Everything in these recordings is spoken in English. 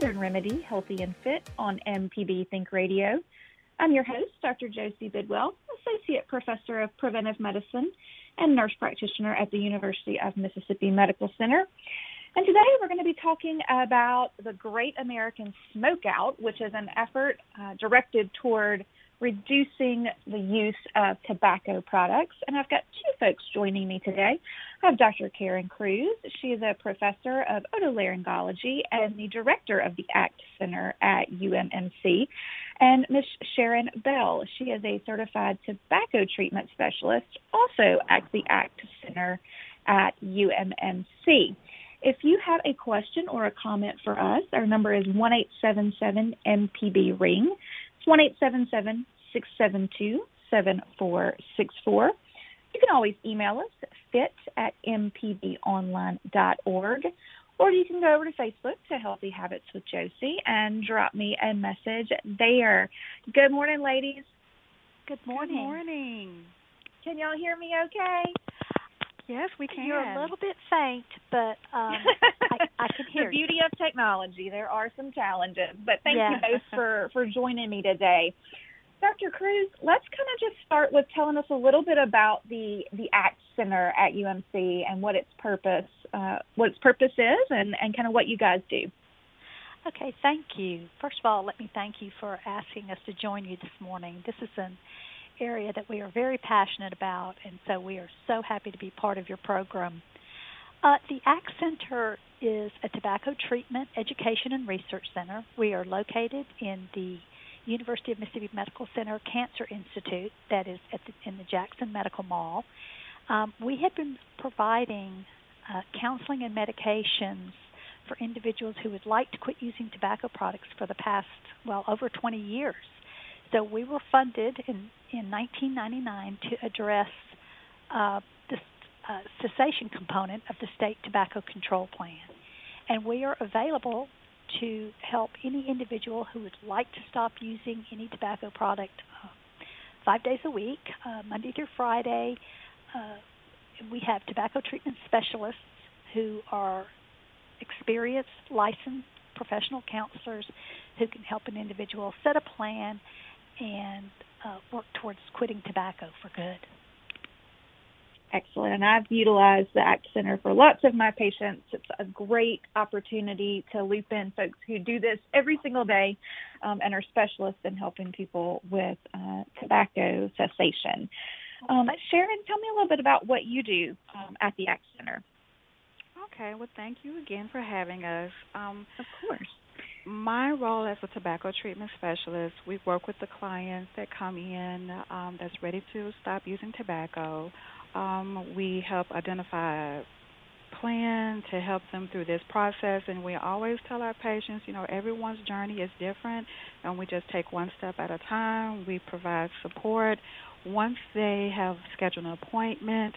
Southern Remedy, Healthy and Fit on MPB Think Radio. I'm your host, Dr. Josie Bidwell, Associate Professor of Preventive Medicine and Nurse Practitioner at the University of Mississippi Medical Center. And today we're going to be talking about the Great American Smokeout, which is an effort uh, directed toward reducing the use of tobacco products. And I've got two folks joining me today. I have Dr. Karen Cruz. She is a professor of otolaryngology and the director of the ACT Center at UMMC. And Ms. Sharon Bell. She is a certified tobacco treatment specialist, also at the ACT Center at UMMC. If you have a question or a comment for us, our number is one eight seven seven MPB ring. It's one eight seven seven six seven two seven four six four. You can always email us fit at mpbonline.org, or you can go over to Facebook to Healthy Habits with Josie and drop me a message there. Good morning, ladies. Good morning. Good morning. Can y'all hear me okay? Yes, we can. You're a little bit faint, but um, I, I can hear the beauty you. of technology. There are some challenges, but thank Yeah. you both for for joining me today. Dr. Cruz, let's kind of just start with telling us a little bit about the the ACT Center at UMC and what its purpose uh, what its purpose is, and and kind of what you guys do. Okay, thank you. First of all, let me thank you for asking us to join you this morning. This is an area that we are very passionate about, and so we are so happy to be part of your program. Uh, the ACT Center is a tobacco treatment, education, and research center. We are located in the University of Mississippi Medical Center Cancer Institute, that is the, in the Jackson Medical Mall. Um, we have been providing uh, counseling and medications for individuals who would like to quit using tobacco products for the past, well, over 20 years. So we were funded in, in 1999 to address uh, the uh, cessation component of the state tobacco control plan. And we are available to help any individual who would like to stop using any tobacco product uh, five days a week, uh, Monday through Friday. Uh, we have tobacco treatment specialists who are experienced, licensed professional counselors who can help an individual set a plan and uh, work towards quitting tobacco for good. Excellent. And I've utilized the ACT Center for lots of my patients. It's a great opportunity to loop in folks who do this every single day um, and are specialists in helping people with uh, tobacco cessation. Um, Sharon, tell me a little bit about what you do um, at the ACT Center. Okay, well, thank you again for having us. Um, Of course. my role as a tobacco treatment specialist, we work with the clients that come in um, that's ready to stop using tobacco. Um, we help identify a plan to help them through this process, and we always tell our patients, you know, everyone's journey is different, and we just take one step at a time. We provide support. Once they have scheduled an appointment,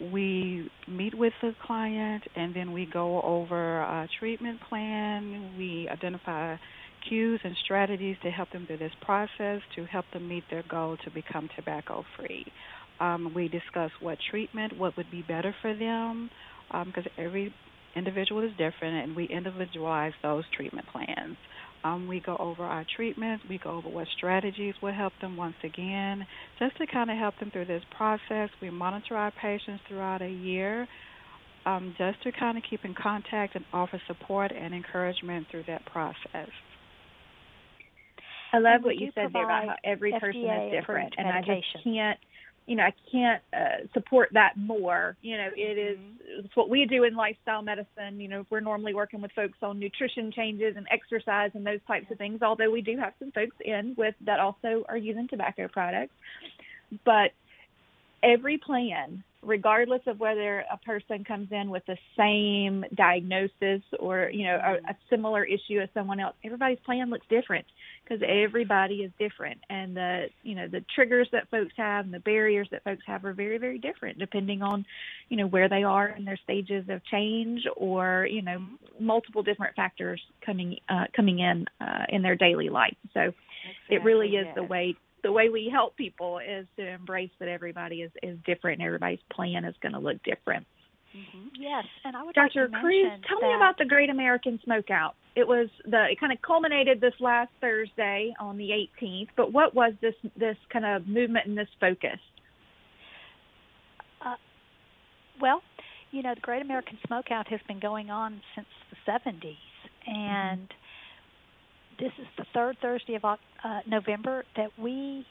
we meet with the client and then we go over a treatment plan. We identify cues and strategies to help them through this process to help them meet their goal to become tobacco free. Um, we discuss what treatment, what would be better for them, because every individual is different, and we individualize those treatment plans. Um, we go over our treatments. We go over what strategies will help them once again, just to kind of help them through this process. We monitor our patients throughout a year, um, just to kind of keep in contact and offer support and encouragement through that process. I love what you said there about how every person FDA is different, and I just can't, you know, I can't uh, support that more. You know, it is it's what we do in lifestyle medicine. You know, we're normally working with folks on nutrition changes and exercise and those types of things. Although we do have some folks in with that also are using tobacco products, but every plan regardless of whether a person comes in with the same diagnosis or you know a, a similar issue as someone else everybody's plan looks different because everybody is different. And the you know the triggers that folks have and the barriers that folks have are very very different depending on you know where they are in their stages of change or you know multiple different factors coming uh, coming in uh, in their daily life. So it really is the way the way we help people is to embrace that everybody is is different and everybody's plan is going to look different. Mhm. Yes, and I would Dr. like Cruz, tell that, me about the Great American Smokeout. It was the it kind of culminated this last Thursday on the 18th, but what was this this kind of movement and this focus? Well, you know, the Great American Smokeout has been going on since the 70s, and this is the third Thursday of uh, November that we,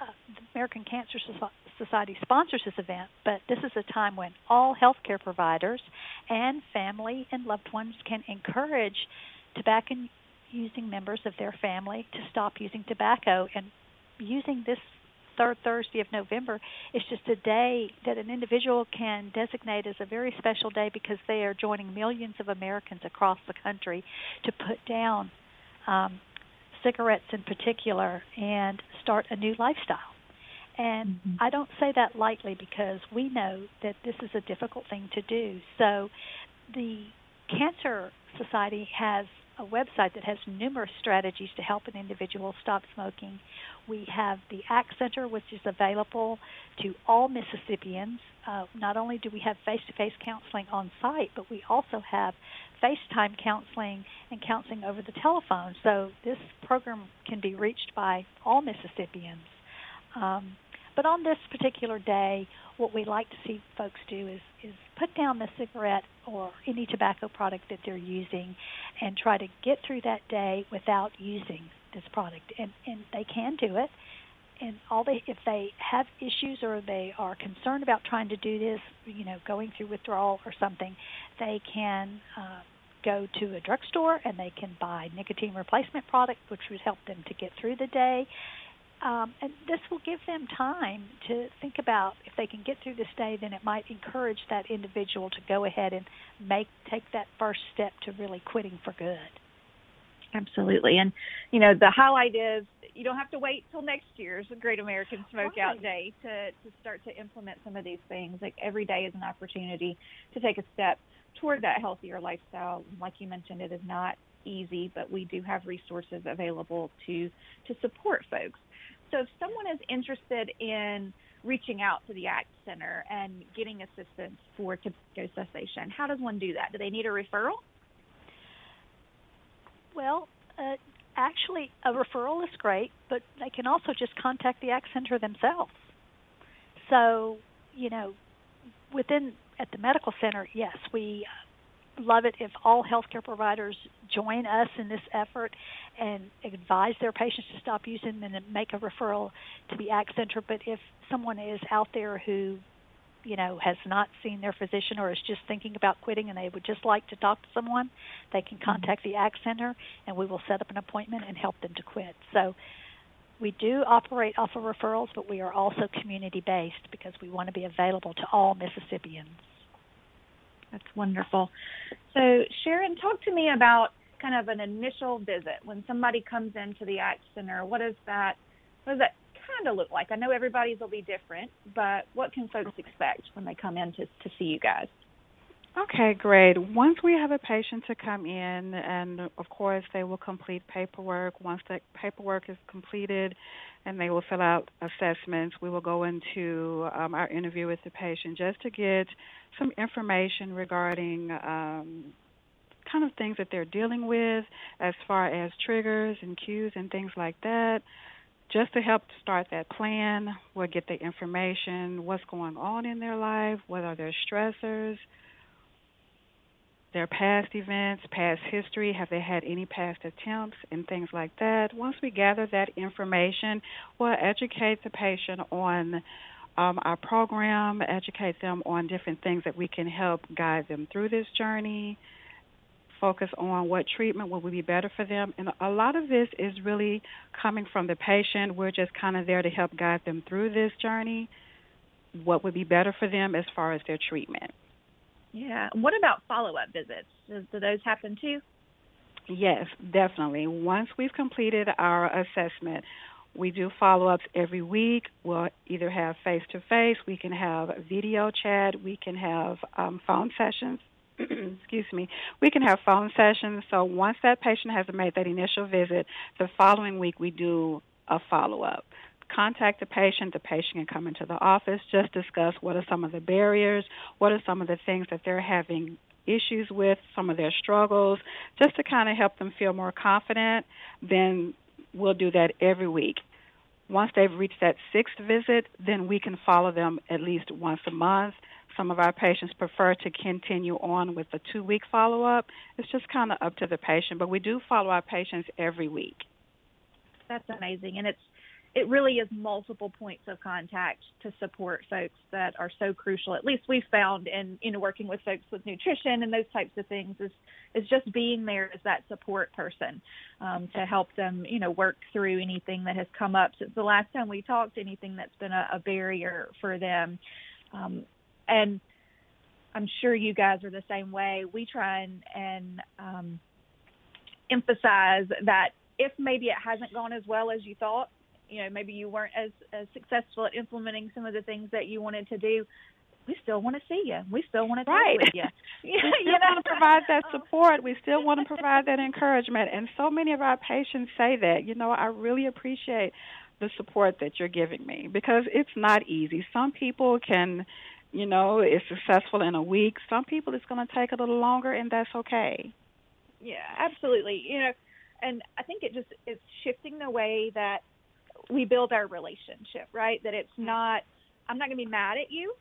uh, the American Cancer Society, sponsors this event. But this is a time when all healthcare providers and family and loved ones can encourage tobacco using members of their family to stop using tobacco and using this third Thursday of November is just a day that an individual can designate as a very special day because they are joining millions of Americans across the country to put down um, cigarettes in particular and start a new lifestyle. And Mhm. I don't say that lightly because we know that this is a difficult thing to do. So the Cancer Society has a website that has numerous strategies to help an individual stop smoking. We have the ACT Center, which is available to all Mississippians. Uh, not only do we have face to face counseling on site, but we also have FaceTime counseling and counseling over the telephone. So this program can be reached by all Mississippians. Um, but on this particular day, what we like to see folks do is, is put down the cigarette or any tobacco product that they're using and try to get through that day without using this product. And, and they can do it. And all they, if they have issues or they are concerned about trying to do this, you know, going through withdrawal or something, they can uh, go to a drugstore and they can buy nicotine replacement product, which would help them to get through the day. Um, and this will give them time to think about if they can get through this day, then it might encourage that individual to go ahead and make take that first step to really quitting for good. Absolutely. And, you know, the highlight is you don't have to wait till next year's Great American Smokeout Right. Day to, to start to implement some of these things. Like every day is an opportunity to take a step toward that healthier lifestyle. Like you mentioned, it is not easy, but we do have resources available to to support folks. So if someone is interested in reaching out to the ACT Center and getting assistance for tobacco cessation, how does one do that? Do they need a referral? Well, uh, actually, a referral is great, but they can also just contact the ACT Center themselves. So, you know, within at the medical center, yes, we love it if all healthcare providers join us in this effort and advise their patients to stop using them and make a referral to the ACT Center. But if someone is out there who you know has not seen their physician or is just thinking about quitting and they would just like to talk to someone they can mm-hmm. contact the ACT Center and we will set up an appointment and help them to quit. So we do operate off of referrals, but we are also community based because we want to be available to all Mississippians. That's wonderful. So, Sharon, talk to me about kind of an initial visit when somebody comes into the ACT Center. What does that what does that kind of look like? I know everybody's will be different, but what can folks expect when they come in to to see you guys? Okay, great. Once we have a patient to come in, and of course they will complete paperwork. Once that paperwork is completed and they will fill out assessments, we will go into um, our interview with the patient just to get some information regarding um, kind of things that they're dealing with as far as triggers and cues and things like that. Just to help start that plan, we'll get the information, what's going on in their life, what are their stressors, their past events, past history, have they had any past attempts, and things like that. Once we gather that information, we'll educate the patient on um, our program, educate them on different things that we can help guide them through this journey, focus on what treatment will be better for them. And a lot of this is really coming from the patient. We're just kind of there to help guide them through this journey, what would be better for them as far as their treatment. Yeah. What about follow up visits? Do, those happen too? Yes, definitely. Once we've completed our assessment, we do follow ups every week. We'll either have face to face, we can have video chat, we can have um, phone sessions. Excuse me. We can have phone sessions. So once that patient has made that initial visit, the following week we do a follow up. Contact the patient. The patient can come into the office, just discuss what are some of the barriers, what are some of the things that they're having issues with, some of their struggles, just to kind of help them feel more confident. Then we'll do that every week. Once they've reached that sixth visit, then we can follow them at least once a month. Some of our patients prefer to continue on with the two week follow up. It's just kind of up to the patient, but we do follow our patients every week. That's amazing. And it's it really is multiple points of contact to support folks that are so crucial. At least we've found in working with folks with nutrition and those types of things is is just being there as that support person um, to help them you know work through anything that has come up since the last time we talked, anything that's been a, a barrier for them, um, and I'm sure you guys are the same way. We try and and um, emphasize that if maybe it hasn't gone as well as you thought you know maybe you weren't as, as successful at implementing some of the things that you wanted to do we still want to see you. We still want to talk right. with you. we still you know? want to provide that support. We still want to provide that encouragement. And so many of our patients say that. You know, I really appreciate the support that you're giving me because it's not easy. Some people can, you know, is successful in a week. Some people it's going to take a little longer, and that's okay. Yeah, absolutely. You know, and I think it just is shifting the way that we build our relationship, right? That it's mm-hmm. not, I'm not going to be mad at you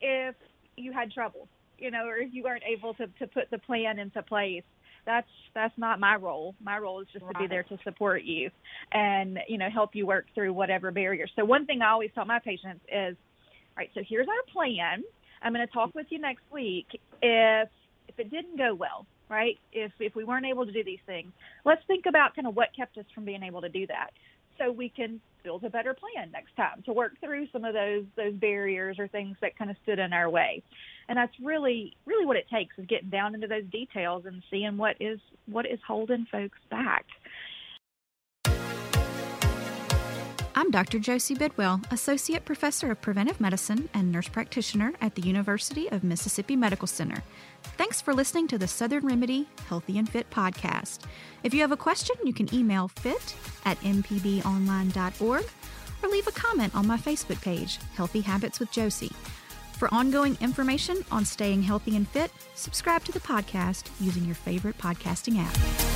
if you had trouble, you know, or if you weren't able to, to put the plan into place. That's that's not my role. My role is just right. to be there to support you and you know help you work through whatever barriers. So one thing I always tell my patients is, all right, so here's our plan. I'm going to talk with you next week. If if it didn't go well, right? If if we weren't able to do these things, let's think about kind of what kept us from being able to do that so we can build a better plan next time to work through some of those those barriers or things that kind of stood in our way. And that's really really what it takes is getting down into those details and seeing what is what is holding folks back. I'm Dr. Josie Bidwell, Associate Professor of Preventive Medicine and Nurse Practitioner at the University of Mississippi Medical Center. Thanks for listening to the Southern Remedy Healthy and Fit podcast. If you have a question, you can email fit at mpbonline.org or leave a comment on my Facebook page, Healthy Habits with Josie. For ongoing information on staying healthy and fit, subscribe to the podcast using your favorite podcasting app.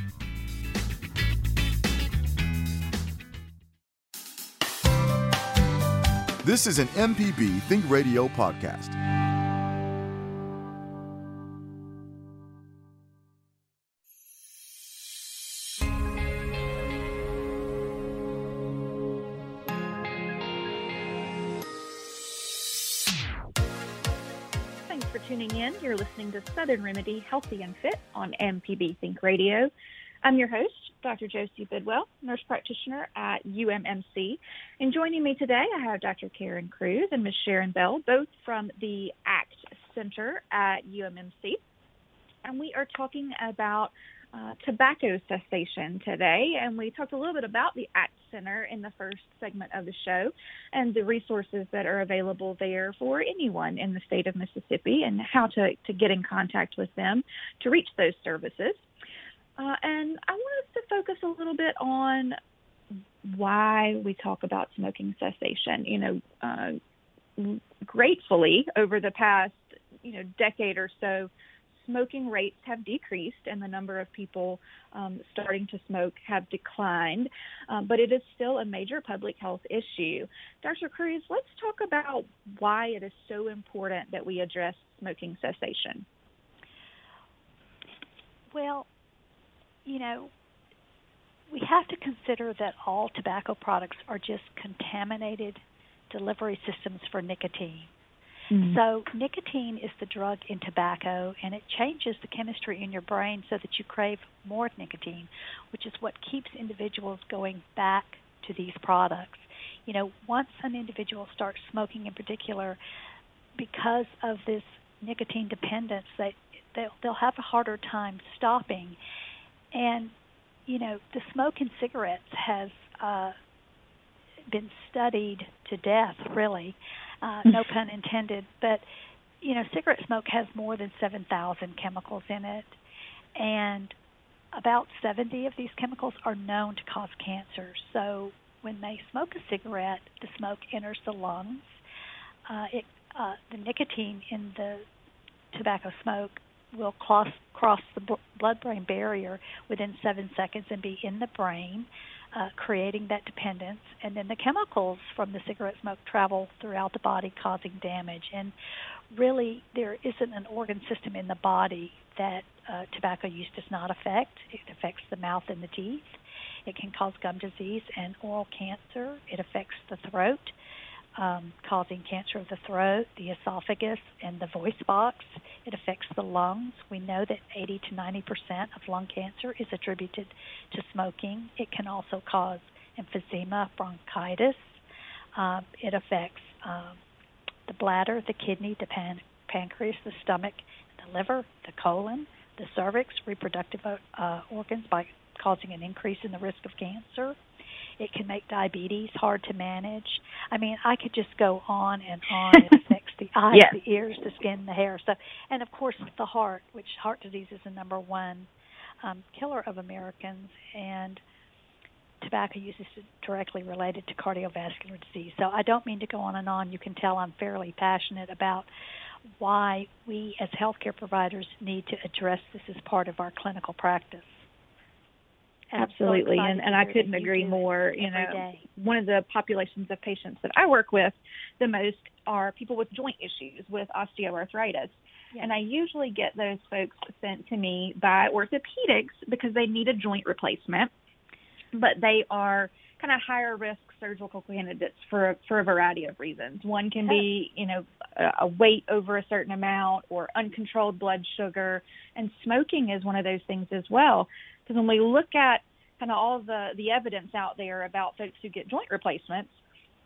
This is an MPB Think Radio podcast. Thanks for tuning in. You're listening to Southern Remedy Healthy and Fit on MPB Think Radio. I'm your host, Dr. Josie Bidwell, nurse practitioner at UMMC. And joining me today, I have Dr. Karen Cruz and Ms. Sharon Bell, both from the ACT Center at UMMC. And we are talking about uh, tobacco cessation today, and we talked a little bit about the ACT Center in the first segment of the show and the resources that are available there for anyone in the state of Mississippi and how to, to get in contact with them to reach those services. Uh, and I want us to focus a little bit on why we talk about smoking cessation. You know, uh, gratefully, over the past you know decade or so, smoking rates have decreased and the number of people um, starting to smoke have declined, um, but it is still a major public health issue. Dr. Cruz, let's talk about why it is so important that we address smoking cessation. Well, you know, we have to consider that all tobacco products are just contaminated delivery systems for nicotine. Mm-hmm. So, nicotine is the drug in tobacco, and it changes the chemistry in your brain so that you crave more nicotine, which is what keeps individuals going back to these products. You know, once an individual starts smoking in particular, because of this nicotine dependence, they they'll, they'll have a harder time stopping. And you know, the smoke in cigarettes has uh, been studied to death, really. Uh, no pun intended. But you know, cigarette smoke has more than 7,000 chemicals in it, and about 70 of these chemicals are known to cause cancer. So when they smoke a cigarette, the smoke enters the lungs. Uh, it, uh, the nicotine in the tobacco smoke will cross cross the blood-brain barrier within seven seconds and be in the brain, uh, creating that dependence. And then the chemicals from the cigarette smoke travel throughout the body, causing damage. And really, there isn't an organ system in the body that uh, tobacco use does not affect. It affects the mouth and the teeth. It can cause gum disease and oral cancer. It affects the throat um, causing cancer of the throat, the esophagus, and the voice box. It affects the lungs. We know that 80 to 90 percent of lung cancer is attributed to smoking. It can also cause emphysema, bronchitis. Um, it affects um, the bladder, the kidney, the pan- pancreas, the stomach, the liver, the colon, the cervix, reproductive uh, organs by causing an increase in the risk of cancer. It can make diabetes hard to manage. I mean, I could just go on and on. It affects the eyes, yes. the ears, the skin, the hair. So, and of course, the heart, which heart disease is the number one um, killer of Americans, and tobacco use is directly related to cardiovascular disease. So, I don't mean to go on and on. You can tell I'm fairly passionate about why we as healthcare providers need to address this as part of our clinical practice. Absolutely, and, and I couldn't agree more. You know, day. one of the populations of patients that I work with the most are people with joint issues, with osteoarthritis. Yes. And I usually get those folks sent to me by orthopedics because they need a joint replacement, but they are kind of higher risk surgical candidates for for a variety of reasons. One can be, you know, a weight over a certain amount or uncontrolled blood sugar, and smoking is one of those things as well. Because when we look at kind of all the the evidence out there about folks who get joint replacements,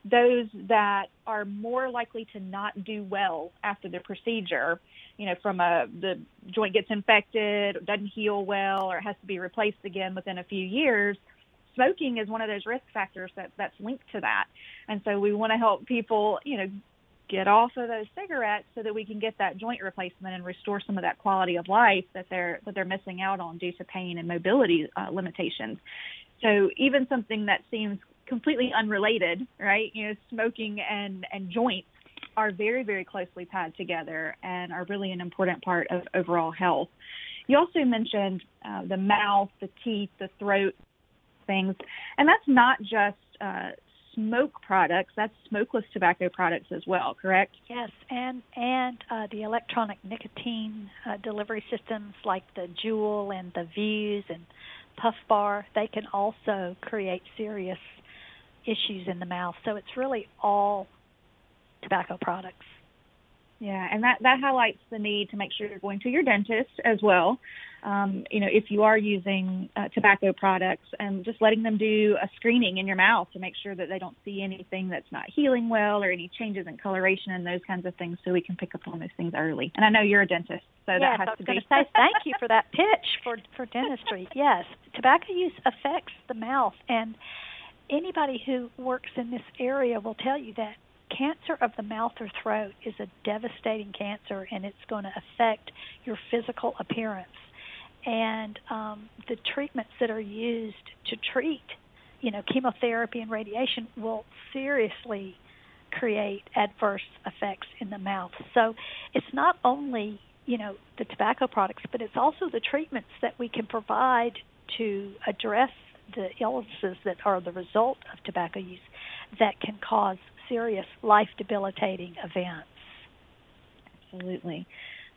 those that are more likely to not do well after the procedure, you know, from a the joint gets infected, doesn't heal well, or has to be replaced again within a few years. Smoking is one of those risk factors that that's linked to that, and so we want to help people, you know, get off of those cigarettes so that we can get that joint replacement and restore some of that quality of life that they're that they're missing out on due to pain and mobility uh, limitations. So even something that seems completely unrelated, right? You know, smoking and and joints are very very closely tied together and are really an important part of overall health. You also mentioned uh, the mouth, the teeth, the throat things, and that's not just uh, smoke products. That's smokeless tobacco products as well, correct? Yes, and and uh, the electronic nicotine uh, delivery systems like the Juul and the Vuse and Puff Bar, they can also create serious issues in the mouth. So it's really all tobacco products. Yeah, and that that highlights the need to make sure you're going to your dentist as well. Um, you know, if you are using uh, tobacco products, and just letting them do a screening in your mouth to make sure that they don't see anything that's not healing well or any changes in coloration and those kinds of things, so we can pick up on those things early. And I know you're a dentist, so yes, that has I was to going be. to say thank you for that pitch for for dentistry. Yes, tobacco use affects the mouth, and anybody who works in this area will tell you that cancer of the mouth or throat is a devastating cancer and it's going to affect your physical appearance. And um, the treatments that are used to treat, you know, chemotherapy and radiation will seriously create adverse effects in the mouth. So it's not only, you know, the tobacco products, but it's also the treatments that we can provide to address the illnesses that are the result of tobacco use that can cause serious life debilitating events. Absolutely.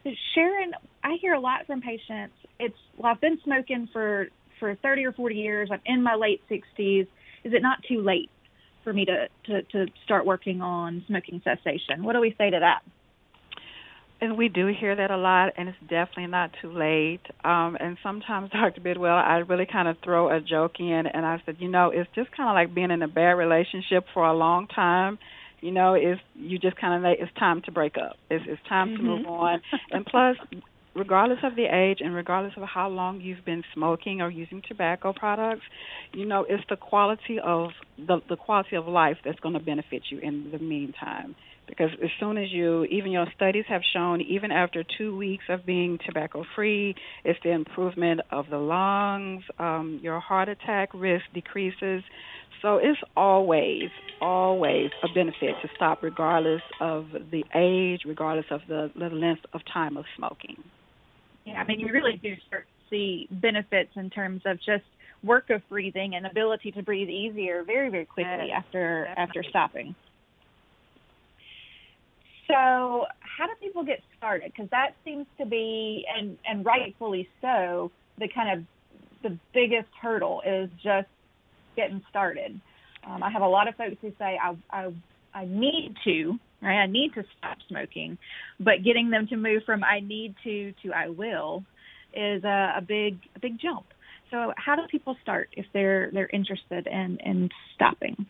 So Sharon, I hear a lot from patients. It's well, I've been smoking for for 30 or 40 years. I'm in my late 60s. Is it not too late for me to to, to start working on smoking cessation? What do we say to that? And we do hear that a lot, and it's definitely not too late. Um, and sometimes, Dr. Bidwell, I really kind of throw a joke in, and I said, you know, it's just kind of like being in a bad relationship for a long time. You know, it's you just kind of it's time to break up. It's it's time mm-hmm. to move on. And plus, regardless of the age and regardless of how long you've been smoking or using tobacco products, you know, it's the quality of the the quality of life that's going to benefit you in the meantime because as soon as you even your studies have shown even after two weeks of being tobacco free it's the improvement of the lungs um, your heart attack risk decreases. So it's always always a benefit to stop regardless of the age regardless of the, the length of time of smoking. Yeah i mean you really do start to see benefits in terms of just work of breathing and ability to breathe easier very very quickly yes, after definitely. after stopping so, how do people get started? Because that seems to be, and and rightfully so, the kind of the biggest hurdle is just getting started. Um, I have a lot of folks who say I, I I need to, right? I need to stop smoking, but getting them to move from I need to to I will is a, a big a big jump. So, how do people start if they're they're interested in in stopping?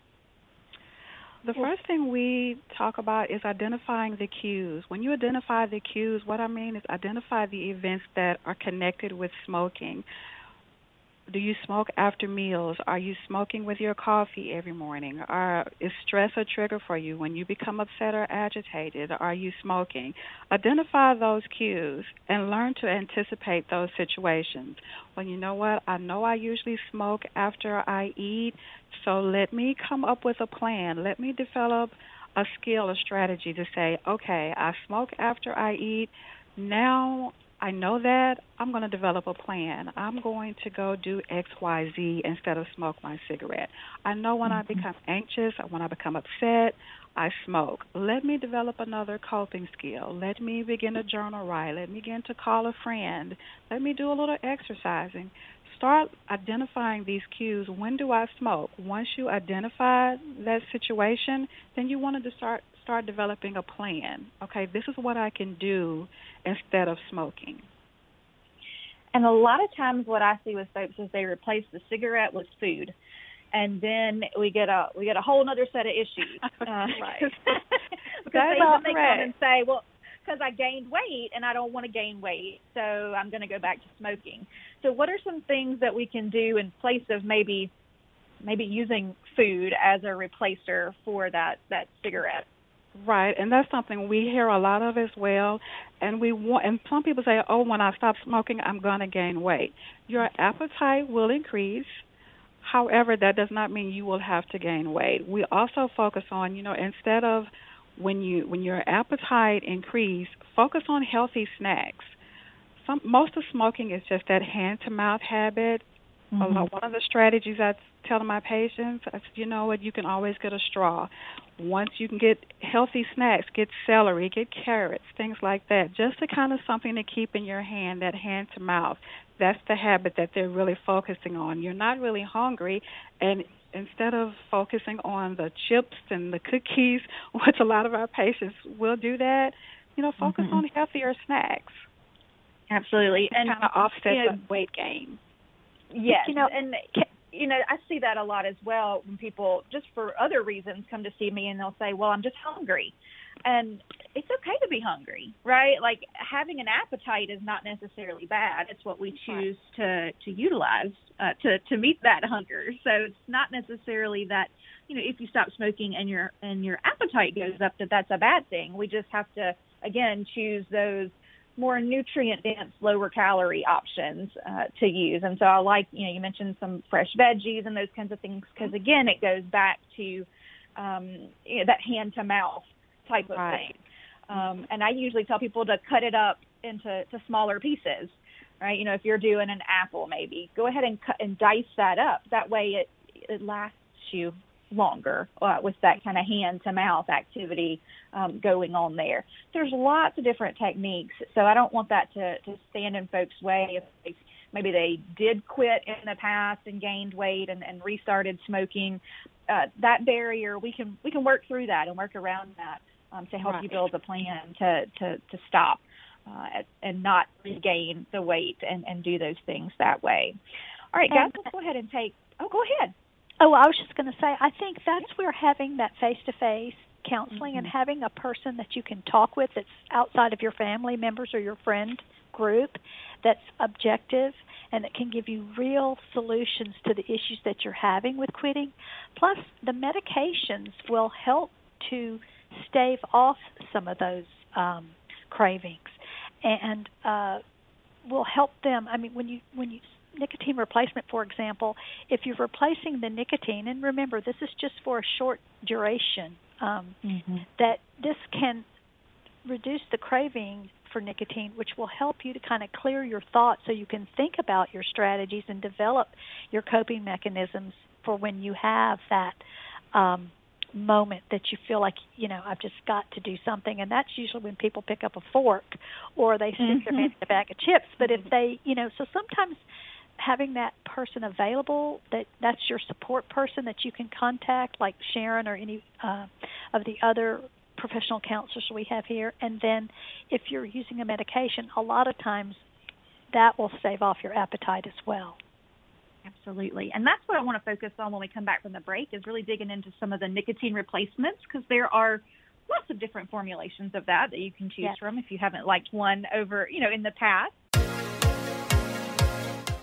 The first thing we talk about is identifying the cues. When you identify the cues, what I mean is identify the events that are connected with smoking. Do you smoke after meals? Are you smoking with your coffee every morning? Are, is stress a trigger for you when you become upset or agitated? Are you smoking? Identify those cues and learn to anticipate those situations. Well, you know what? I know I usually smoke after I eat, so let me come up with a plan. Let me develop a skill, a strategy to say, okay, I smoke after I eat. Now I know that I'm going to develop a plan. I'm going to go do X, Y, Z instead of smoke my cigarette. I know when mm-hmm. I become anxious when I become upset, I smoke. Let me develop another coping skill. Let me begin a journal write. Let me begin to call a friend. Let me do a little exercising. Start identifying these cues. When do I smoke? Once you identify that situation, then you want to start start developing a plan. Okay, this is what I can do instead of smoking. And a lot of times, what I see with folks is they replace the cigarette with food, and then we get a we get a whole other set of issues. Uh, right. because they, they come and say, well, because I gained weight and I don't want to gain weight, so I'm going to go back to smoking. So, what are some things that we can do in place of maybe maybe using food as a replacer for that that cigarette? Right, and that's something we hear a lot of as well. And we want, and some people say, "Oh, when I stop smoking, I'm going to gain weight." Your appetite will increase. However, that does not mean you will have to gain weight. We also focus on, you know, instead of when you when your appetite increase, focus on healthy snacks. Some most of smoking is just that hand to mouth habit. Mm-hmm. One of the strategies I tell my patients, I said, you know what, you can always get a straw. Once you can get healthy snacks, get celery, get carrots, things like that, just to kind of something to keep in your hand, that hand to mouth. That's the habit that they're really focusing on. You're not really hungry, and instead of focusing on the chips and the cookies, which a lot of our patients will do that, you know, focus mm-hmm. on healthier snacks. Absolutely, and kind of offset know, the weight gain. Yes, you know, and you know, I see that a lot as well when people just for other reasons come to see me and they'll say, "Well, I'm just hungry." And it's okay to be hungry, right? Like having an appetite is not necessarily bad. It's what we choose to to utilize uh, to to meet that hunger. So it's not necessarily that you know if you stop smoking and your and your appetite goes up that that's a bad thing. We just have to again choose those more nutrient dense, lower calorie options uh, to use. And so I like, you know, you mentioned some fresh veggies and those kinds of things because again, it goes back to um, you know, that hand to mouth type of right. thing. Um, and I usually tell people to cut it up into to smaller pieces, right? You know, if you're doing an apple, maybe go ahead and cut and dice that up. That way, it it lasts you longer uh, with that kind of hand to mouth activity um, going on there. There's lots of different techniques, so I don't want that to, to stand in folks' way if they, maybe they did quit in the past and gained weight and, and restarted smoking. Uh, that barrier, we can we can work through that and work around that um, to help right. you build a plan to to, to stop uh, and not regain the weight and, and do those things that way. All right, guys, let's go ahead and take. Oh, go ahead. Oh, I was just going to say, I think that's where having that face to face counseling mm-hmm. and having a person that you can talk with that's outside of your family members or your friend group that's objective and that can give you real solutions to the issues that you're having with quitting. Plus, the medications will help to stave off some of those um, cravings and uh, will help them. I mean, when you when you nicotine replacement, for example, if you're replacing the nicotine, and remember this is just for a short duration, um, mm-hmm. that this can reduce the craving for nicotine, which will help you to kind of clear your thoughts so you can think about your strategies and develop your coping mechanisms for when you have that um, moment that you feel like you know I've just got to do something, and that's usually when people pick up a fork or they stick mm-hmm. their hand in a bag of chips. But if they, you know, so sometimes having that person available that that's your support person that you can contact like sharon or any uh, of the other professional counselors we have here. And then if you're using a medication a lot of times that will save off your appetite as well. Absolutely. And that's what i want to focus on when we come back from the break is really digging into some of the nicotine replacements because there are lots of different formulations of that that you can choose yes. from if you haven't liked one over you know in the past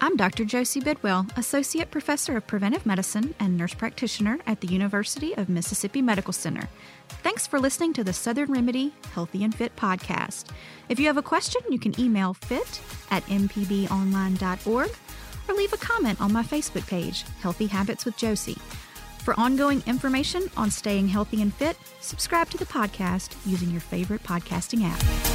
I'm Dr. Josie Bidwell, Associate Professor of Preventive Medicine and Nurse Practitioner at the University of Mississippi Medical Center. Thanks for listening to the Southern Remedy Healthy and Fit podcast. If you have a question, you can email fit at mpbonline.org or leave a comment on my Facebook page, Healthy Habits with Josie. For ongoing information on staying healthy and fit, subscribe to the podcast using your favorite podcasting app.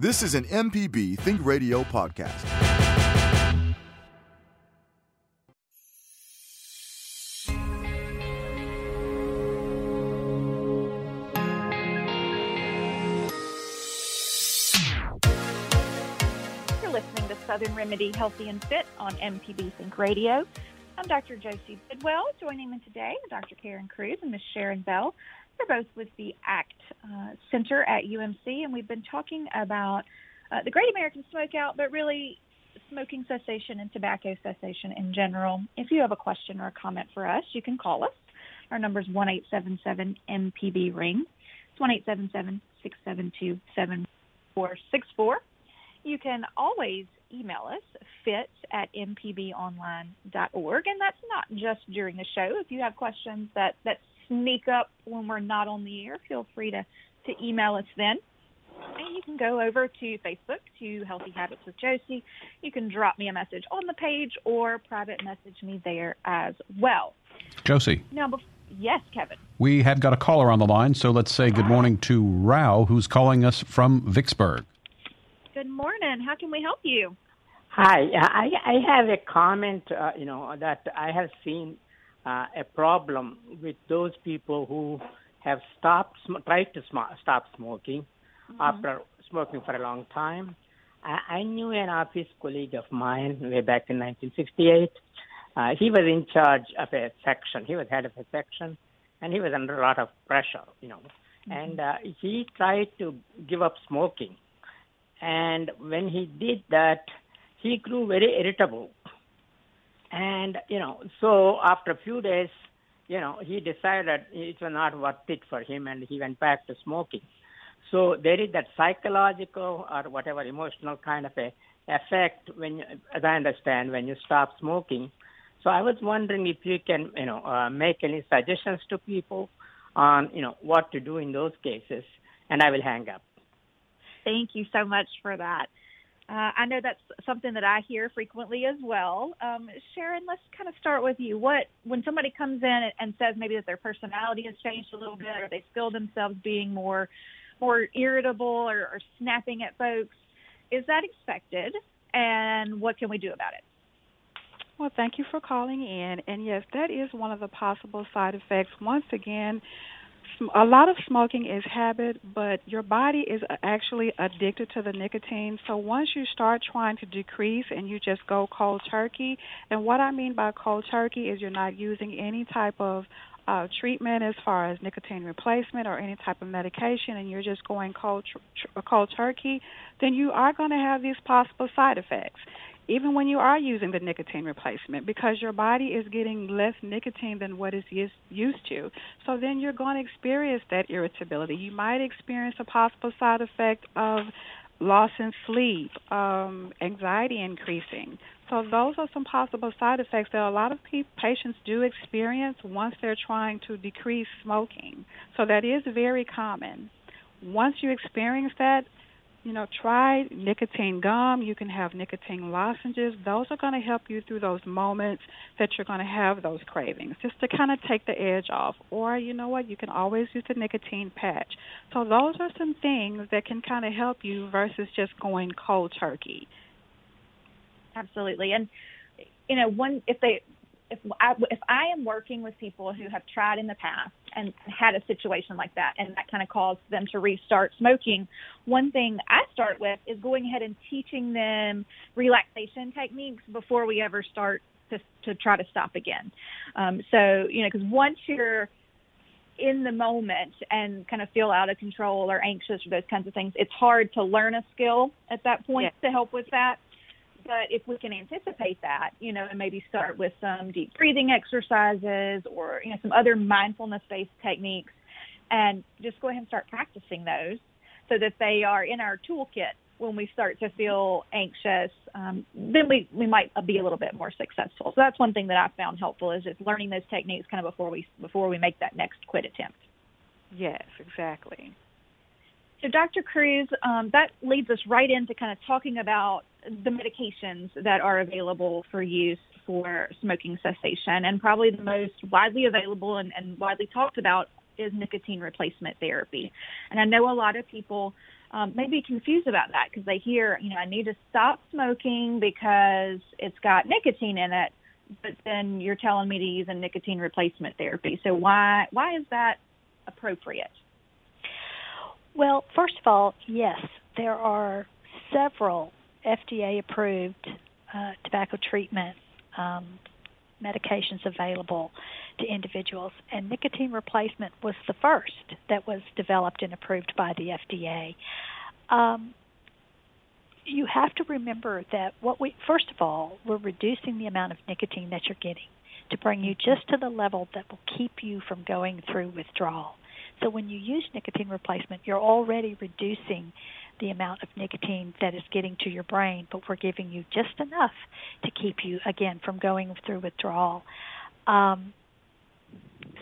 This is an MPB Think Radio podcast. You're listening to Southern Remedy Healthy and Fit on MPB Think Radio. I'm Dr. Josie Bidwell. Joining me today, Dr. Karen Cruz and Ms. Sharon Bell. They're both with the ACT uh, Center at UMC, and we've been talking about uh, the Great American Smokeout, but really smoking cessation and tobacco cessation in general. If you have a question or a comment for us, you can call us. Our number is one eight seven seven MPB ring. It's one eight seven seven six seven two seven four six four. You can always email us fit at mpbonline.org, and that's not just during the show. If you have questions that that sneak up when we're not on the air, feel free to, to email us then. And you can go over to Facebook to Healthy Habits with Josie. You can drop me a message on the page or private message me there as well. Josie. Now, Yes, Kevin. We have got a caller on the line, so let's say good morning to Rao, who's calling us from Vicksburg. Good morning. How can we help you? Hi, I, I have a comment, uh, you know, that I have seen uh, a problem with those people who have stopped, sm- tried to sm- stop smoking mm-hmm. after smoking for a long time. I, I knew an office colleague of mine way back in 1968. Uh, he was in charge of a section. He was head of a section, and he was under a lot of pressure, you know. Mm-hmm. And uh, he tried to give up smoking. And when he did that, he grew very irritable. And, you know, so after a few days, you know, he decided it was not worth it for him and he went back to smoking. So there is that psychological or whatever emotional kind of a effect when, as I understand, when you stop smoking. So I was wondering if you can, you know, uh, make any suggestions to people on, you know, what to do in those cases, and I will hang up. Thank you so much for that. Uh, I know that's something that I hear frequently as well. Um, Sharon, let's kind of start with you. What when somebody comes in and says maybe that their personality has changed a little bit, or they feel themselves being more more irritable or, or snapping at folks, is that expected? And what can we do about it? Well, thank you for calling in. And yes, that is one of the possible side effects. Once again, a lot of smoking is habit, but your body is actually addicted to the nicotine. So once you start trying to decrease and you just go cold turkey, and what I mean by cold turkey is you're not using any type of uh, treatment as far as nicotine replacement or any type of medication, and you're just going cold tr- tr- cold turkey, then you are going to have these possible side effects even when you are using the nicotine replacement because your body is getting less nicotine than what is used to. So then you're going to experience that irritability. You might experience a possible side effect of loss in sleep, um, anxiety increasing. So those are some possible side effects that a lot of pe- patients do experience once they're trying to decrease smoking. So that is very common. Once you experience that, you know, try nicotine gum. You can have nicotine lozenges. Those are going to help you through those moments that you're going to have those cravings, just to kind of take the edge off. Or, you know what, you can always use the nicotine patch. So, those are some things that can kind of help you versus just going cold turkey. Absolutely. And, you know, one, if they, if I, if I am working with people who have tried in the past and had a situation like that and that kind of caused them to restart smoking, one thing I start with is going ahead and teaching them relaxation techniques before we ever start to, to try to stop again. Um, so, you know, because once you're in the moment and kind of feel out of control or anxious or those kinds of things, it's hard to learn a skill at that point to help with that. But if we can anticipate that, you know, and maybe start with some deep breathing exercises or, you know, some other mindfulness based techniques and just go ahead and start practicing those so that they are in our toolkit when we start to feel anxious, um, then we, we might be a little bit more successful. So that's one thing that I found helpful is just learning those techniques kind of before we before we make that next quit attempt. Yes, exactly. So, Dr. Cruz, um, that leads us right into kind of talking about the medications that are available for use for smoking cessation. And probably the most widely available and, and widely talked about is nicotine replacement therapy. And I know a lot of people um, may be confused about that because they hear, you know, I need to stop smoking because it's got nicotine in it, but then you're telling me to use a nicotine replacement therapy. So why why is that appropriate? Well, first of all, yes, there are several FDA approved uh, tobacco treatment um, medications available to individuals, and nicotine replacement was the first that was developed and approved by the FDA. Um, you have to remember that what we first of all we're reducing the amount of nicotine that you're getting to bring you just to the level that will keep you from going through withdrawal. So when you use nicotine replacement, you're already reducing the amount of nicotine that is getting to your brain, but we're giving you just enough to keep you, again, from going through withdrawal. Um,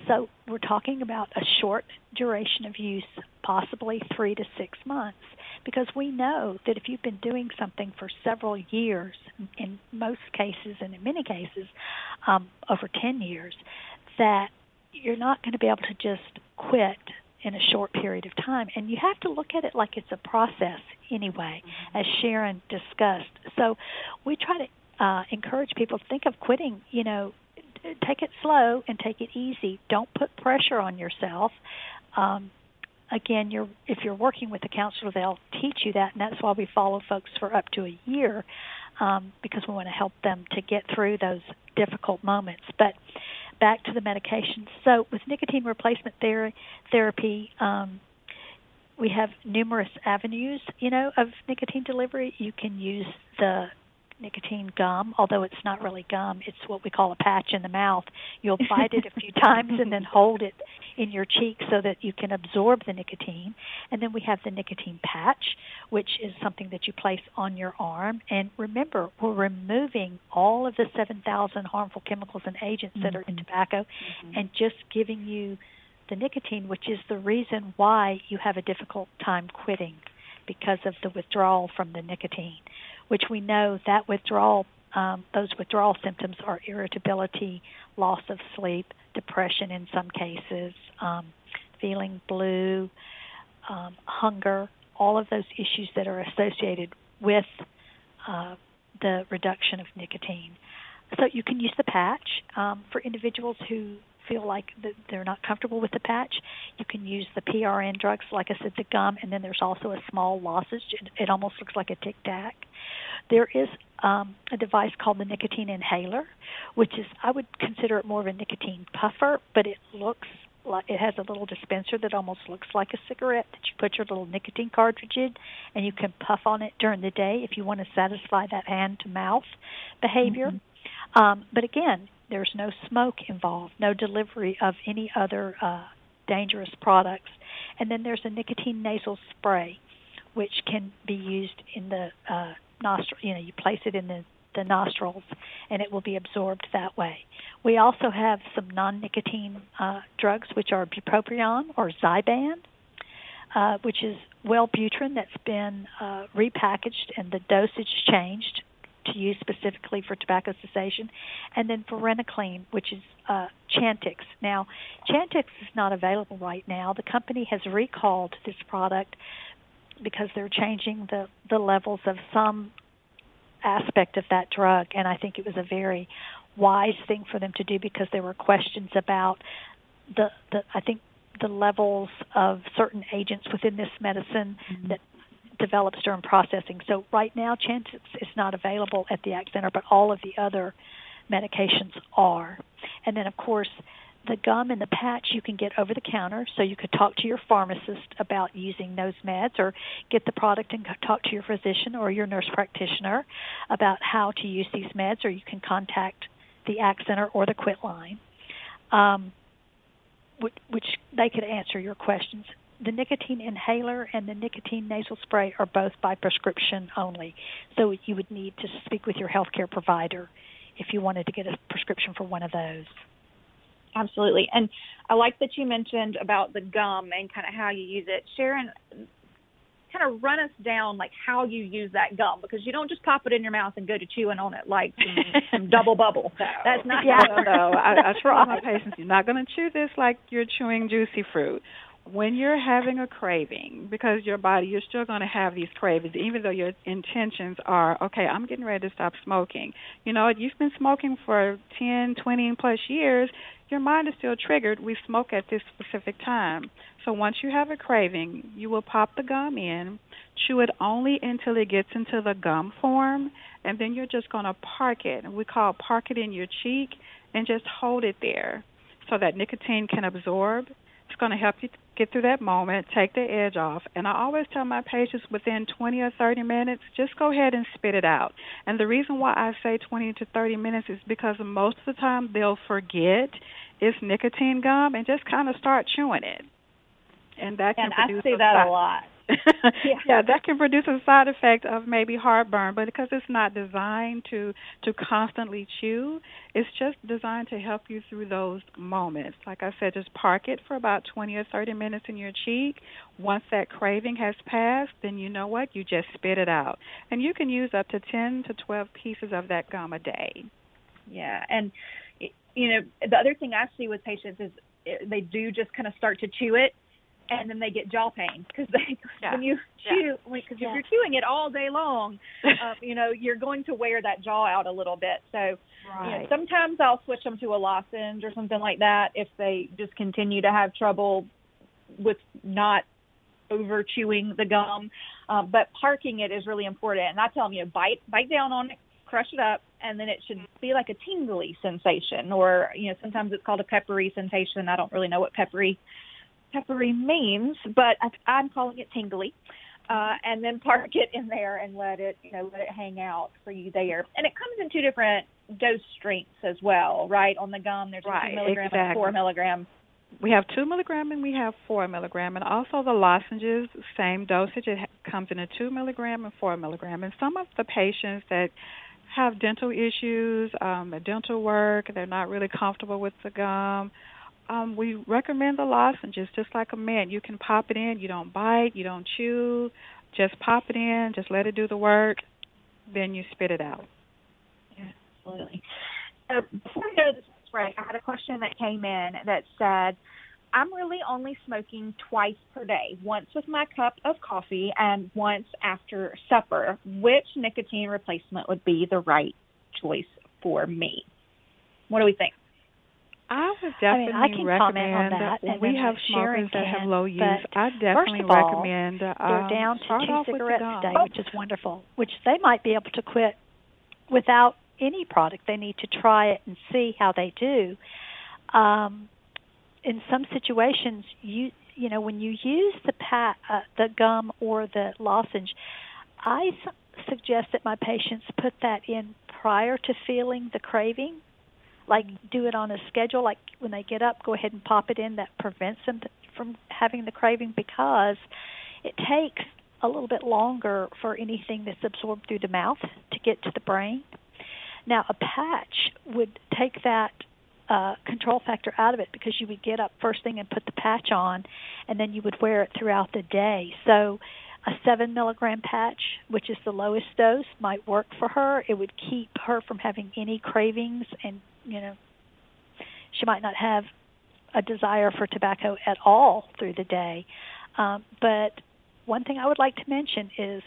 so we're talking about a short duration of use, possibly three to six months, because we know that if you've been doing something for several years, in most cases and in many cases, um, over 10 years, that you're not going to be able to just quit in a short period of time. And you have to look at it like it's a process anyway, mm-hmm. as Sharon discussed. So we try to uh, encourage people to think of quitting, you know, take it slow and take it easy. Don't put pressure on yourself. Um, again, you're if you're working with a counselor, they'll teach you that, and that's why we follow folks for up to a year um, because we want to help them to get through those difficult moments. But back to the medications. So with nicotine replacement ther- therapy, um, we have numerous avenues, you know, of nicotine delivery. You can use the nicotine gum, although it's not really gum. It's what we call a patch in the mouth. You'll bite it a few times and then hold it in your cheek so that you can absorb the nicotine. And then we have the nicotine patch, which is something that you place on your arm. And remember, we're removing all of the 7,000 harmful chemicals and agents that are in mm-hmm. tobacco mm-hmm. and just giving you the nicotine, which is the reason why you have a difficult time quitting because of the withdrawal from the nicotine which we know that withdrawal, um, those withdrawal symptoms are irritability, loss of sleep, depression in some cases, um, feeling blue, um, hunger, all of those issues that are associated with uh, the reduction of nicotine. So you can use the patch um, for individuals who feel like they're not comfortable with the patch, you can use the PRN drugs, like I said, the gum, and then there's also a small lozenge. It, almost looks like a Tic Tac. There is um, a device called the nicotine inhaler, which is I would consider it more of a nicotine puffer, but it looks like it has a little dispenser that almost looks like a cigarette that you put your little nicotine cartridge in, and you can puff on it during the day if you want to satisfy that hand to mouth behavior. Mm-hmm. Um, but again, there's no smoke involved, no delivery of any other uh, dangerous products. And then there's a nicotine nasal spray, which can be used in the uh, nostril. You know, you place it in the the nostrils, and it will be absorbed that way. We also have some non-nicotine uh, drugs, which are bupropion or Zyban, uh, which is Wellbutrin that's been uh, repackaged and the dosage changed to use specifically for tobacco cessation, and then varenicline, which is uh, Chantix. Now, Chantix is not available right now. The company has recalled this product because they're changing the the levels of some aspect of that drug, and I think it was a very wise thing for them to do because there were questions about the the I think the levels of certain agents within this medicine mm-hmm. that develops during processing. So right now, Chantix is not available at the ACT Center, but all of the other medications are. And then, of course, the gum and the patch you can get over the counter, so you could talk to your pharmacist about using those meds, or get the product and talk to your physician or your nurse practitioner about how to use these meds, or you can contact the ACT Center or the Quit line, um, which, which they could answer your questions the nicotine inhaler and the nicotine nasal spray are both by prescription only. So you would need to speak with your healthcare provider if you wanted to get a prescription for one of those. Absolutely. And I like that you mentioned about the gum and kind of how you use it. Sharon, kind of run us down like how you use that gum because you don't just pop it in your mouth and go to chewing on it like some, some Dubble Bubble. No. That's not yeah. no, no. I, I tell my patients you're not going to chew this like you're chewing juicy fruit when you're having a craving, because your body, you're still going to have these cravings, even though your intentions are, okay, I'm getting ready to stop smoking. You know, you've been smoking for 10, 20 plus years, your mind is still triggered. We smoke at this specific time. So once you have a craving, you will pop the gum in, chew it only until it gets into the gum form, and then you're just going to park it. We call park it in your cheek and just hold it there so that nicotine can absorb it's going to help you get through that moment, take the edge off. And I always tell my patients within 20 or 30 minutes, just go ahead and spit it out. And the reason why I say 20 to 30 minutes is because most of the time they'll forget it's nicotine gum and just kind of start chewing it. And that can and I see that a lot. Yeah. yeah, that can produce a side effect of maybe heartburn, but because it's not designed to to constantly chew, it's just designed to help you through those moments. Like I said, just park it for about 20 or 30 minutes in your cheek. Once that craving has passed, then you know what? You just spit it out. And you can use up to 10 to 12 pieces of that gum a day. Yeah, and you know, the other thing I see with patients is eh, they do just kind of start to chew it and then they get jaw pain because they yeah. when you chew because yeah. if you're chewing it all day long, uh, you know you're going to wear that jaw out a little bit. So right. you know, sometimes I'll switch them to a lozenge or something like that if they just continue to have trouble with not over chewing the gum. Uh, but parking it is really important, and I tell them you know bite bite down on it, crush it up, and then it should be like a tingly sensation, or you know sometimes it's called a peppery sensation. I don't really know what peppery peppery means, but I, am calling it tingly. Uh, and then park it in there and let it, you know, let it hang out for you there. And it comes in two different dose strengths as well, right? On the gum, there's right, a two milligram exactly. and four milligram. We have two milligram and we have four milligram, and also the lozenges, same dosage. It comes in a two milligram and four milligram. And some of the patients that have dental issues, um, dental work, they're not really comfortable with the gum um, we recommend the lozenges just like a man. You can pop it in. You don't bite. You don't chew. Just pop it in. Just let it do the work. Then you spit it out. Yeah, absolutely. So before we go to this break, I had a question that came in that said, I'm really only smoking twice per day, once with my cup of coffee and once after supper. Which nicotine replacement would be the right choice for me? What do we think? I would definitely I mean, I can recommend that, we have smokers that have low use. I definitely all, recommend. they're um, down to two cigarettes a day, which is wonderful. Which they might be able to quit without any product. They need to try it and see how they do. Um, in some situations, you you know when you use the pat uh, the gum or the lozenge, I su- suggest that my patients put that in prior to feeling the craving like do it on a schedule like when they get up go ahead and pop it in. That prevents them from having the craving because it takes a little bit longer for anything that's absorbed through the mouth to get to the brain. Now a patch would take that uh, control factor out of it because you would get up first thing and put the patch on and then you would wear it throughout the day. So a seven milligram patch, which is the lowest dose, might work for her. It would keep her from having any cravings and you know, she might not have a desire for tobacco at all through the day. Um, but one thing I would like to mention is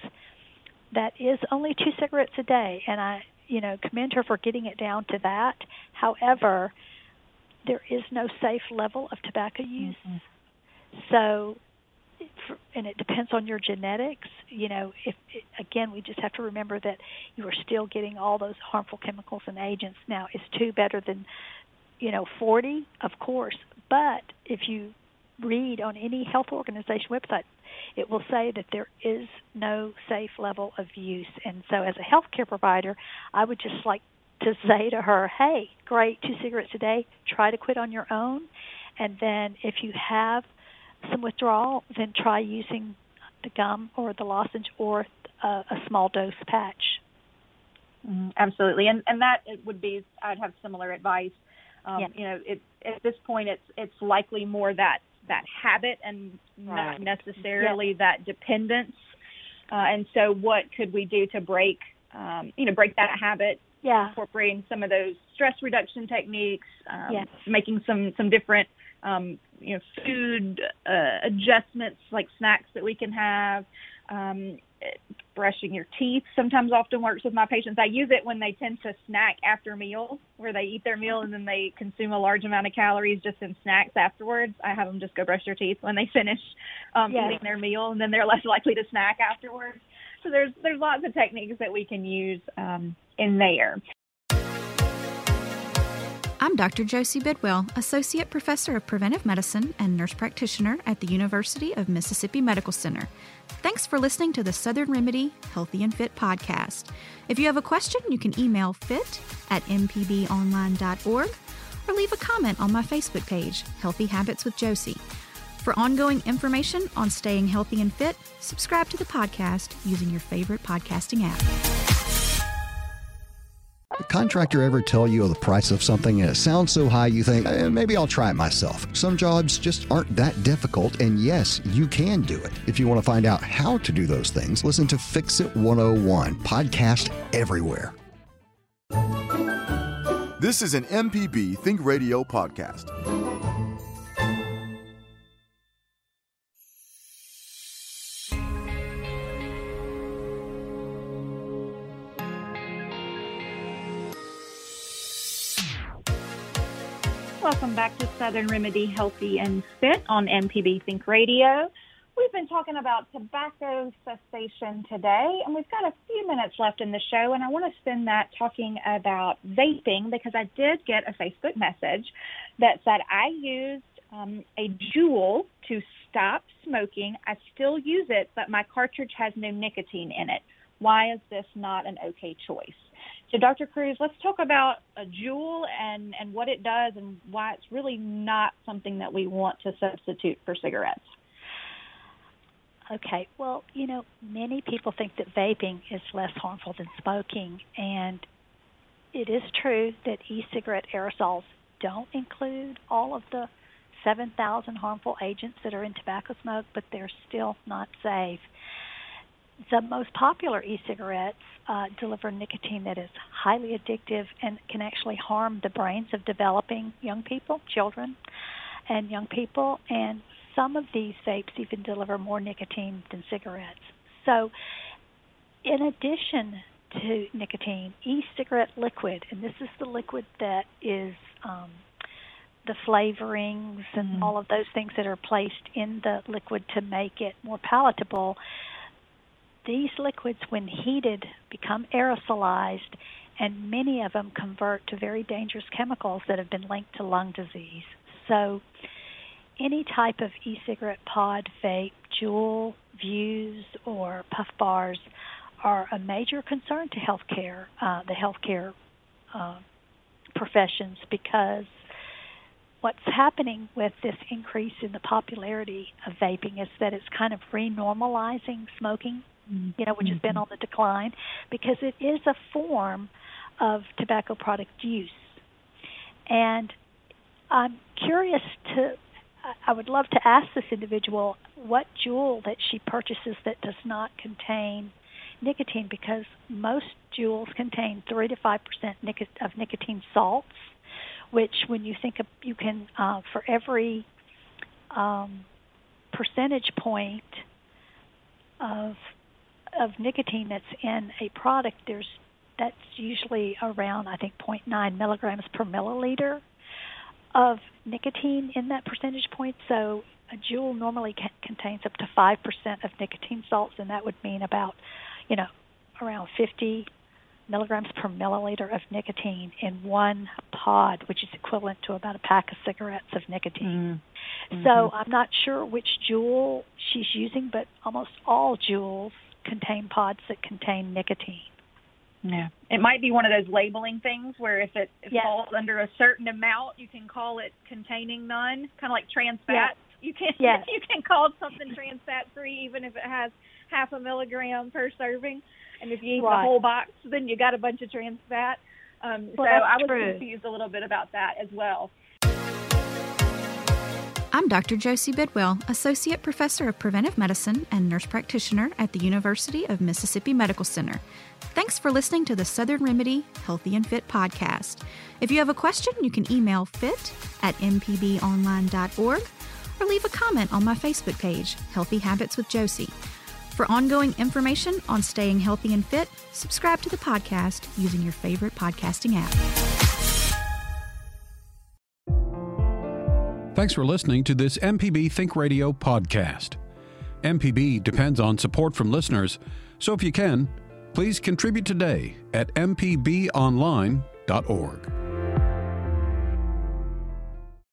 that is only two cigarettes a day, and I, you know, commend her for getting it down to that. However, there is no safe level of tobacco use. Mm-hmm. So and it depends on your genetics. You know, if again, we just have to remember that you are still getting all those harmful chemicals and agents. Now, is two better than, you know, 40? Of course, but if you read on any health organization website, it will say that there is no safe level of use. And so, as a healthcare provider, I would just like to say to her, "Hey, great, two cigarettes a day. Try to quit on your own." And then, if you have some withdrawal, then try using the gum or the lozenge or a, a small dose patch. Mm, absolutely, and and that would be I'd have similar advice. Um, yeah. You know, it, at this point, it's it's likely more that that habit and right. not necessarily that dependence. Uh, and so, what could we do to break, um, you know, break that habit? Yeah. Incorporating some of those stress reduction techniques, um, yes. making some some different um, you know food uh, adjustments like snacks that we can have. Um, brushing your teeth sometimes often works with my patients. I use it when they tend to snack after meals, where they eat their meal and then they consume a large amount of calories just in snacks afterwards. I have them just go brush their teeth when they finish um, yes. eating their meal, and then they're less likely to snack afterwards. So there's there's lots of techniques that we can use um, in there. I'm Dr. Josie Bidwell, Associate Professor of Preventive Medicine and Nurse Practitioner at the University of Mississippi Medical Center. Thanks for listening to the Southern Remedy Healthy and Fit podcast. If you have a question, you can email fit at mpbonline.org or leave a comment on my Facebook page, Healthy Habits with Josie. For ongoing information on staying healthy and fit, subscribe to the podcast using your favorite podcasting app. Contractor ever tell you the price of something and it sounds so high you think, eh, maybe I'll try it myself? Some jobs just aren't that difficult, and yes, you can do it. If you want to find out how to do those things, listen to Fix It 101, podcast everywhere. This is an MPB Think Radio podcast. Southern Remedy Healthy and Fit on MPB Think Radio. We've been talking about tobacco cessation today, and we've got a few minutes left in the show, and I want to spend that talking about vaping because I did get a Facebook message that said I used um, a Juul to stop smoking. I still use it, but my cartridge has no nicotine in it. Why is this not an okay choice? So, Dr. Cruz, let's talk about a Juul and, and what it does and why it's really not something that we want to substitute for cigarettes. Okay, well, you know, many people think that vaping is less harmful than smoking, and it is true that e cigarette aerosols don't include all of the 7,000 harmful agents that are in tobacco smoke, but they're still not safe. The most popular e cigarettes uh, deliver nicotine that is highly addictive and can actually harm the brains of developing young people, children, and young people. And some of these vapes even deliver more nicotine than cigarettes. So, in addition to nicotine, e cigarette liquid, and this is the liquid that is um, the flavorings and mm-hmm. all of those things that are placed in the liquid to make it more palatable. These liquids, when heated, become aerosolized, and many of them convert to very dangerous chemicals that have been linked to lung disease. So, any type of e cigarette pod, vape, Juul, Vuse, or puff bars are a major concern to healthcare, uh, the healthcare uh, professions, because what's happening with this increase in the popularity of vaping is that it's kind of renormalizing smoking, you know, which has been mm-hmm. on the decline because it is a form of tobacco product use. And I'm curious to I would love to ask this individual what Juul that she purchases that does not contain nicotine because most Juuls contain 3 to 5% of nicotine salts which when you think of, you can uh, for every um, percentage point of of nicotine that's in a product, there's that's usually around I think 0.9 milligrams per milliliter of nicotine in that percentage point. So a Juul normally ca- contains up to five percent of nicotine salts, and that would mean about you know around 50 milligrams per milliliter of nicotine in one pod, which is equivalent to about a pack of cigarettes of nicotine. Mm-hmm. So I'm not sure which Juul she's using, but almost all Juuls contain pods that contain nicotine. Yeah, it might be one of those labeling things where if it yes. falls under a certain amount, you can call it containing none, kind of like trans fat. Yes. You can yes. you can call something trans fat free even if it has half a milligram per serving. And if you eat right. the whole box, then you got a bunch of trans fat. Um, well, so I was true. confused a little bit about that as well. I'm Dr. Josie Bidwell, Associate Professor of Preventive Medicine and Nurse Practitioner at the University of Mississippi Medical Center. Thanks for listening to the Southern Remedy Healthy and Fit podcast. If you have a question, you can email fit at mpbonline.org or leave a comment on my Facebook page, Healthy Habits with Josie. For ongoing information on staying healthy and fit, subscribe to the podcast using your favorite podcasting app. Thanks for listening to this MPB Think Radio podcast. MPB depends on support from listeners, so if you can, please contribute today at mpbonline.org.